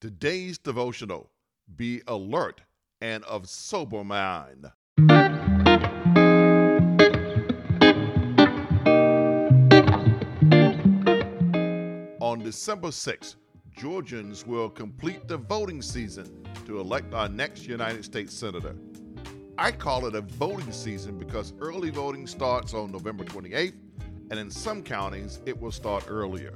Today's devotional Be alert and of sober mind. On December 6th, Georgians will complete the voting season to elect our next United States Senator. I call it a voting season because early voting starts on November 28th, and in some counties, it will start earlier.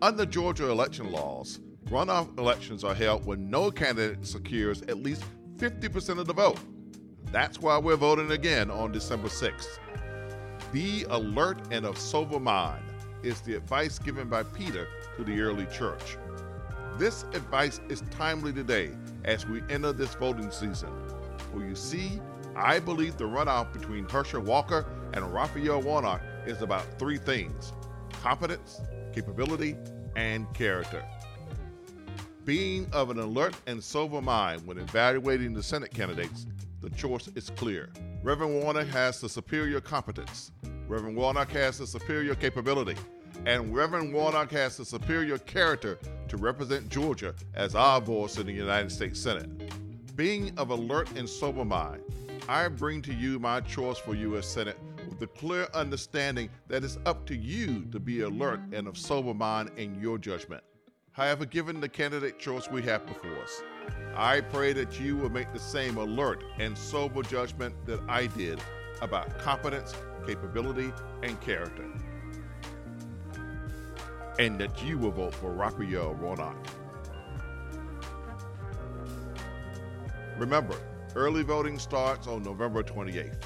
Under Georgia election laws, runoff elections are held when no candidate secures at least 50% of the vote. That's why we're voting again on December 6th. Be alert and of sober mind is the advice given by Peter to the early church. This advice is timely today as we enter this voting season. For you see, I believe the runoff between Herschel Walker and Raphael Warnock is about three things competence, capability, and character. Being of an alert and sober mind when evaluating the Senate candidates, the choice is clear. Reverend Warnock has the superior competence. Reverend Warnock has the superior capability. And Reverend Warnock has the superior character to represent Georgia as our voice in the United States Senate. Being of alert and sober mind, I bring to you my choice for U.S. Senate with the clear understanding that it's up to you to be alert and of sober mind in your judgment. However, given the candidate choice we have before us, I pray that you will make the same alert and sober judgment that I did about competence, capability, and character. And that you will vote for Raphael Warnock. Remember, early voting starts on November 28th.